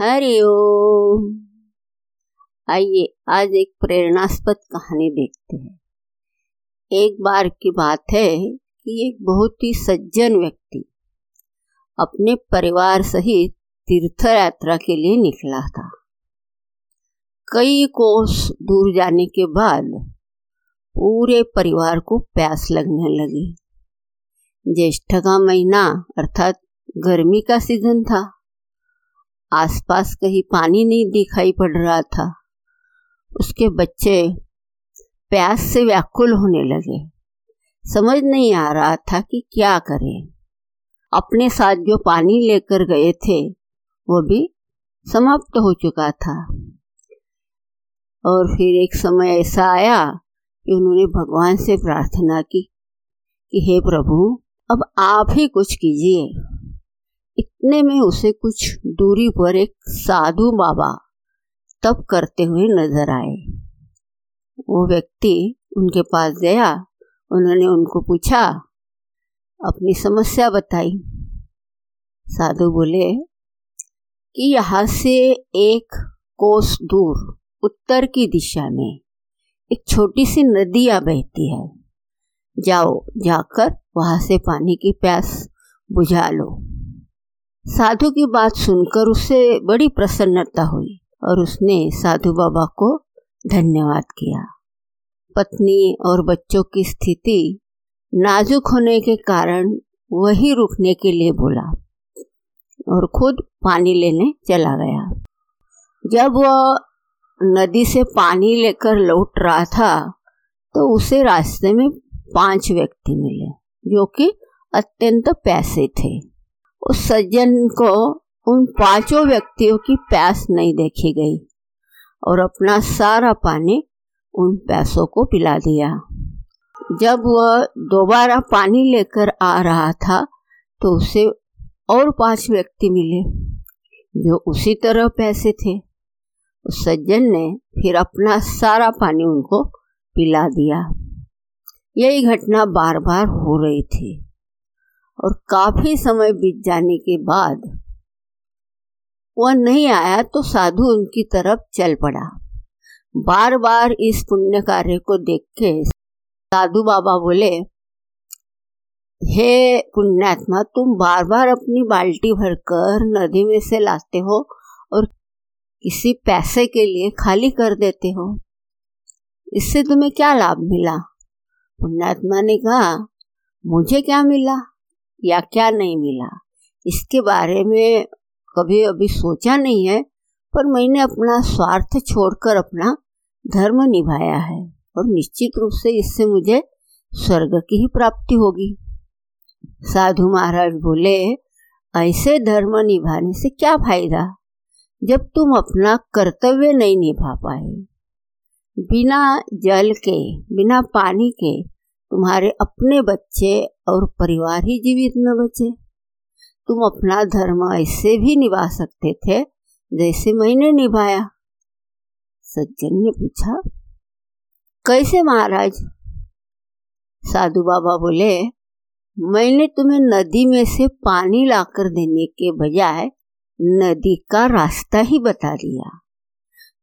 हरिओम आइए, आज एक प्रेरणास्पद कहानी देखते हैं। एक बार की बात है कि एक बहुत ही सज्जन व्यक्ति अपने परिवार सहित तीर्थ यात्रा के लिए निकला था। कई कोस दूर जाने के बाद पूरे परिवार को प्यास लगने लगी। ज्येष्ठ का महीना अर्थात गर्मी का सीज़न था। आसपास कहीं पानी नहीं दिखाई पड़ रहा था। उसके बच्चे प्यास से व्याकुल होने लगे। समझ नहीं आ रहा था कि क्या करें। अपने साथ जो पानी लेकर गए थे, वो भी समाप्त हो चुका था। और फिर एक समय ऐसा आया कि उन्होंने भगवान से प्रार्थना की कि, हे प्रभु, अब आप ही कुछ कीजिए। इतने में उसे कुछ दूरी पर एक साधु बाबा तप करते हुए नज़र आए। वो व्यक्ति उनके पास गया, उन्होंने उनको पूछा, अपनी समस्या बताई। साधु बोले, कि यहाँ से एक कोस दूर, उत्तर की दिशा में, एक छोटी सी नदियाँ बहती है। जाओ, जाकर वहाँ से पानी की प्यास बुझा लो। साधु की बात सुनकर उसे बड़ी प्रसन्नता हुई और उसने साधु बाबा को धन्यवाद किया। पत्नी और बच्चों की स्थिति नाजुक होने के कारण वही रुकने के लिए बोला और खुद पानी लेने चला गया। जब वह नदी से पानी लेकर लौट रहा था तो उसे रास्ते में पाँच व्यक्ति मिले जो कि अत्यंत पैसे थे। उस सज्जन को उन पाँचों व्यक्तियों की प्यास नहीं देखी गई और अपना सारा पानी उन पैसों को पिला दिया। जब वह दोबारा पानी लेकर आ रहा था तो उसे और पाँच व्यक्ति मिले जो उसी तरह पैसे थे। उस सज्जन ने फिर अपना सारा पानी उनको पिला दिया। यही घटना बार बार हो रही थी। और काफ़ी समय बीत जाने के बाद वह नहीं आया तो साधु उनकी तरफ़ चल पड़ा। बार बार इस पुण्य कार्य को देख के साधु बाबा बोले, हे पुण्यात्मा, तुम बार बार अपनी बाल्टी भरकर नदी में से लाते हो और किसी पैसे के लिए खाली कर देते हो। इससे तुम्हें क्या लाभ मिला? पुण्यात्मा ने कहा, मुझे क्या मिला? या क्या नहीं मिला। इसके बारे में कभी अभी सोचा नहीं है, पर मैंने अपना स्वार्थ छोड़कर अपना धर्म निभाया है और निश्चित रूप से इससे मुझे स्वर्ग की ही प्राप्ति होगी। साधु महाराज बोले, ऐसे धर्म निभाने से क्या फ़ायदा? जब तुम अपना कर्तव्य नहीं निभा पाए। बिना जल के, बिना पानी के तुम्हारे अपने बच्चे और परिवार ही जीवित न बचे। तुम अपना धर्म ऐसे भी निभा सकते थे जैसे मैंने निभाया। सज्जन ने पूछा, कैसे महाराज? साधु बाबा बोले, मैंने तुम्हें नदी में से पानी लाकर देने के बजाय नदी का रास्ता ही बता दिया।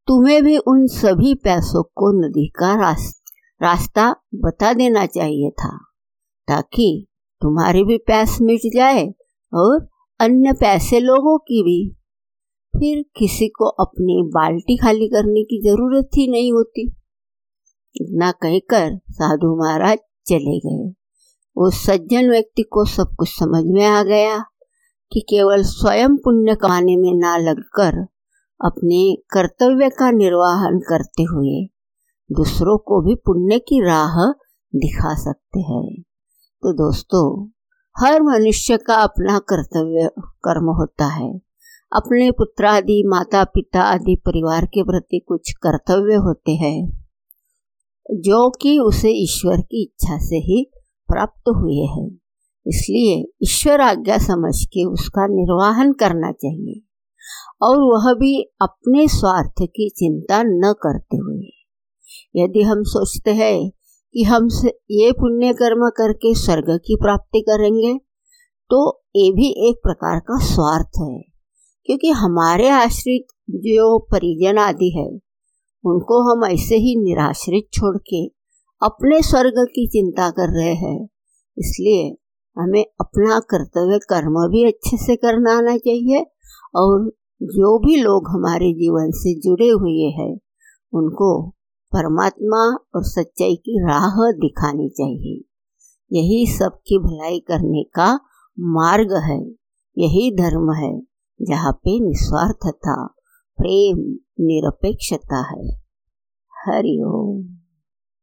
तुम्हें भी उन सभी पैसों को नदी का रास्ता रास्ता बता देना चाहिए था, ताकि तुम्हारी भी प्यास मिट जाए और अन्य पैसे लोगों की भी। फिर किसी को अपनी बाल्टी खाली करने की ज़रूरत ही नहीं होती। इतना कहकर साधु महाराज चले गए। उस सज्जन व्यक्ति को सब कुछ समझ में आ गया कि केवल स्वयं पुण्य कमाने में ना लगकर अपने कर्तव्य का निर्वाहन करते हुए दूसरों को भी पुण्य की राह दिखा सकते हैं। तो दोस्तों, हर मनुष्य का अपना कर्तव्य, कर्म होता है। अपने पुत्र आदि माता पिता आदि परिवार के प्रति कुछ कर्तव्य होते हैं, जो कि उसे ईश्वर की इच्छा से ही प्राप्त हुए हैं। इसलिए ईश्वर आज्ञा समझ के उसका निर्वाहन करना चाहिए और वह भी अपने स्वार्थ की चिंता न करते हुए। यदि हम सोचते हैं कि हम ये पुण्य कर्म करके स्वर्ग की प्राप्ति करेंगे तो ये भी एक प्रकार का स्वार्थ है। क्योंकि हमारे आश्रित जो परिजन आदि है, उनको हम ऐसे ही निराश्रित छोड़ के अपने स्वर्ग की चिंता कर रहे हैं। इसलिए हमें अपना कर्तव्य कर्म भी अच्छे से करना आना चाहिए और जो भी लोग हमारे जीवन से जुड़े हुए हैं, उनको परमात्मा और सच्चाई की राह दिखानी चाहिए। यही सबकी भलाई करने का मार्ग है, यही धर्म है, जहाँ पे निस्वार्थता, प्रेम, निरपेक्षता है। हरिओम